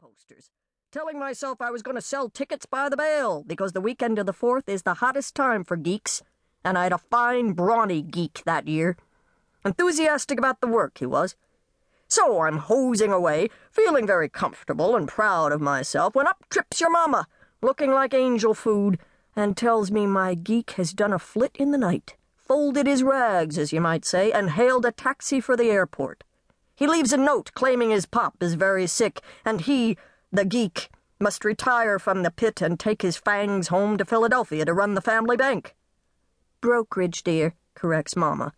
posters, telling myself I was going to sell tickets by the bale because the weekend of the 4th is the hottest time for geeks, and I had a fine, brawny geek that year. Enthusiastic about the work, he was. So I'm hosing away, feeling very comfortable and proud of myself, when up trips your mamma, looking like angel food, and tells me my geek has done a flit in the night, folded his rags, as you might say, and hailed a taxi for the airport. He leaves a note claiming his pop is very sick, and he, the geek, must retire from the pit and take his fangs home to Philadelphia to run the family bank. Brokerage, dear, corrects Mamma.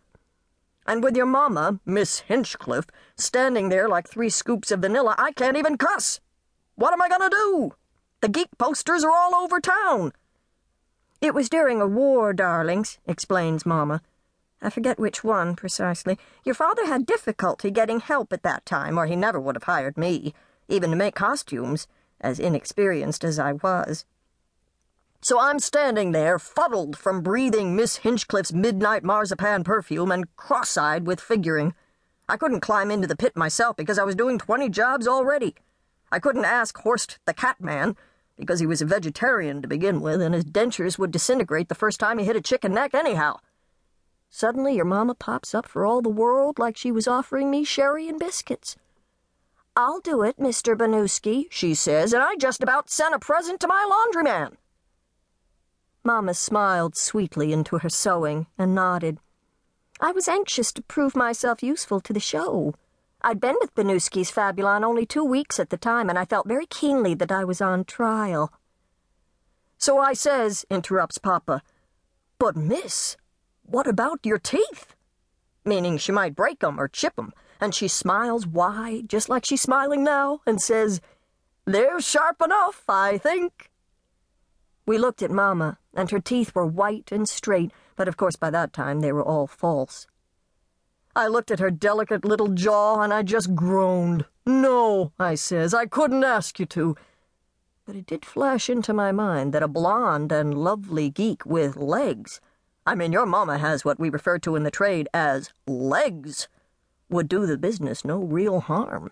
And with your mamma, Miss Hinchcliff, standing there like three scoops of vanilla, I can't even cuss. What am I going to do? The geek posters are all over town. It was during a war, darlings, explains Mamma. I forget which one precisely. Your father had difficulty getting help at that time, or he never would have hired me, even to make costumes, as inexperienced as I was. So I'm standing there, fuddled from breathing Miss Hinchcliff's midnight marzipan perfume and cross eyed with figuring. I couldn't climb into the pit myself because I was doing twenty jobs already. I couldn't ask Horst the Catman because he was a vegetarian to begin with, and his dentures would disintegrate the first time he hit a chicken neck, anyhow. Suddenly, your mamma pops up for all the world like she was offering me sherry and biscuits. I'll do it, Mr. Binewski, she says, and I just about sent a present to my laundryman. Mamma smiled sweetly into her sewing and nodded. I was anxious to prove myself useful to the show. I'd been with Binewski's Fabulon only two weeks at the time, and I felt very keenly that I was on trial. So I says, interrupts Papa, But, miss, what about your teeth? Meaning she might break 'em or chip 'em, and she smiles wide, just like she's smiling now, and says, They're sharp enough, I think. We looked at Mamma, and her teeth were white and straight, but of course by that time they were all false. I looked at her delicate little jaw, and I just groaned. No, I says, I couldn't ask you to. But it did flash into my mind that a blonde and lovely geek with legs I mean, your mamma has what we refer to in the trade as legs, would do the business no real harm.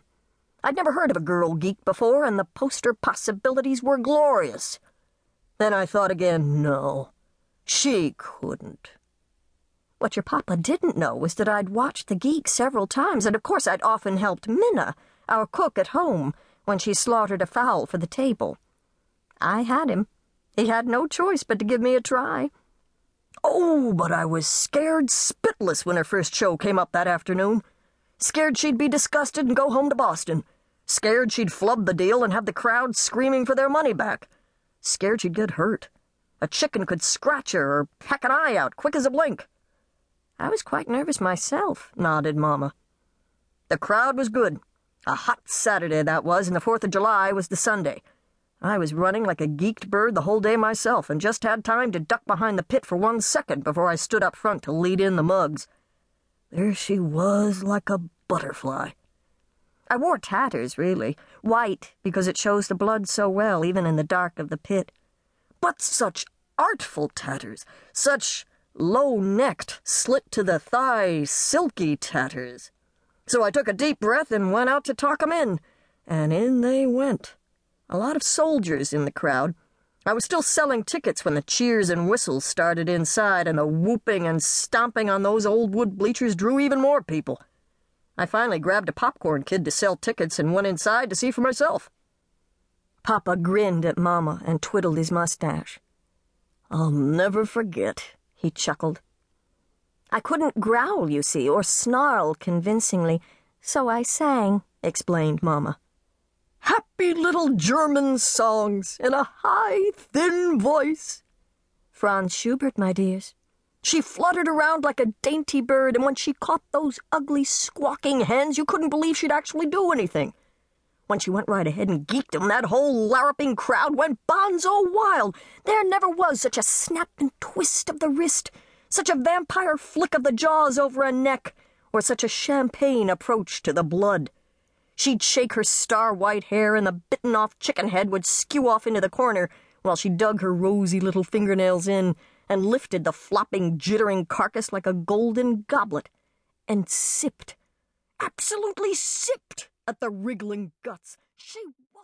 I'd never heard of a girl geek before, and the poster possibilities were glorious. Then I thought again, no, she couldn't. What your papa didn't know was that I'd watched the geek several times, and of course I'd often helped Minna, our cook at home, when she slaughtered a fowl for the table. I had him. He had no choice but to give me a try. Oh, but I was scared spitless when her first show came up that afternoon. Scared she'd be disgusted and go home to Boston. Scared she'd flub the deal and have the crowd screaming for their money back. Scared she'd get hurt. A chicken could scratch her or peck an eye out quick as a blink. I was quite nervous myself, nodded Mamma. The crowd was good. A hot Saturday that was, and the Fourth of July was the Sunday. I was running like a geeked bird the whole day myself, and just had time to duck behind the pit for one second before I stood up front to lead in the mugs. There she was, like a butterfly. I wore tatters, really. White, because it shows the blood so well, even in the dark of the pit. But such artful tatters, such low necked, slit to the thigh, silky tatters. So I took a deep breath and went out to talk 'em in, and in they went a lot of soldiers in the crowd. I was still selling tickets when the cheers and whistles started inside, and the whooping and stomping on those old wood bleachers drew even more people. I finally grabbed a popcorn kid to sell tickets and went inside to see for myself. Papa grinned at Mamma and twiddled his mustache. I'll never forget, he chuckled. I couldn't growl, you see, or snarl convincingly, so I sang, explained Mamma happy little German songs in a high, thin voice. Franz Schubert, my dears. She fluttered around like a dainty bird, and when she caught those ugly, squawking hens, you couldn't believe she'd actually do anything. When she went right ahead and geeked 'em, that whole larruping crowd went bonzo wild. There never was such a snap and twist of the wrist, such a vampire flick of the jaws over a neck, or such a champagne approach to the blood. She'd shake her star white hair, and the bitten off chicken head would skew off into the corner while she dug her rosy little fingernails in and lifted the flopping, jittering carcass like a golden goblet and sipped, absolutely sipped at the wriggling guts. She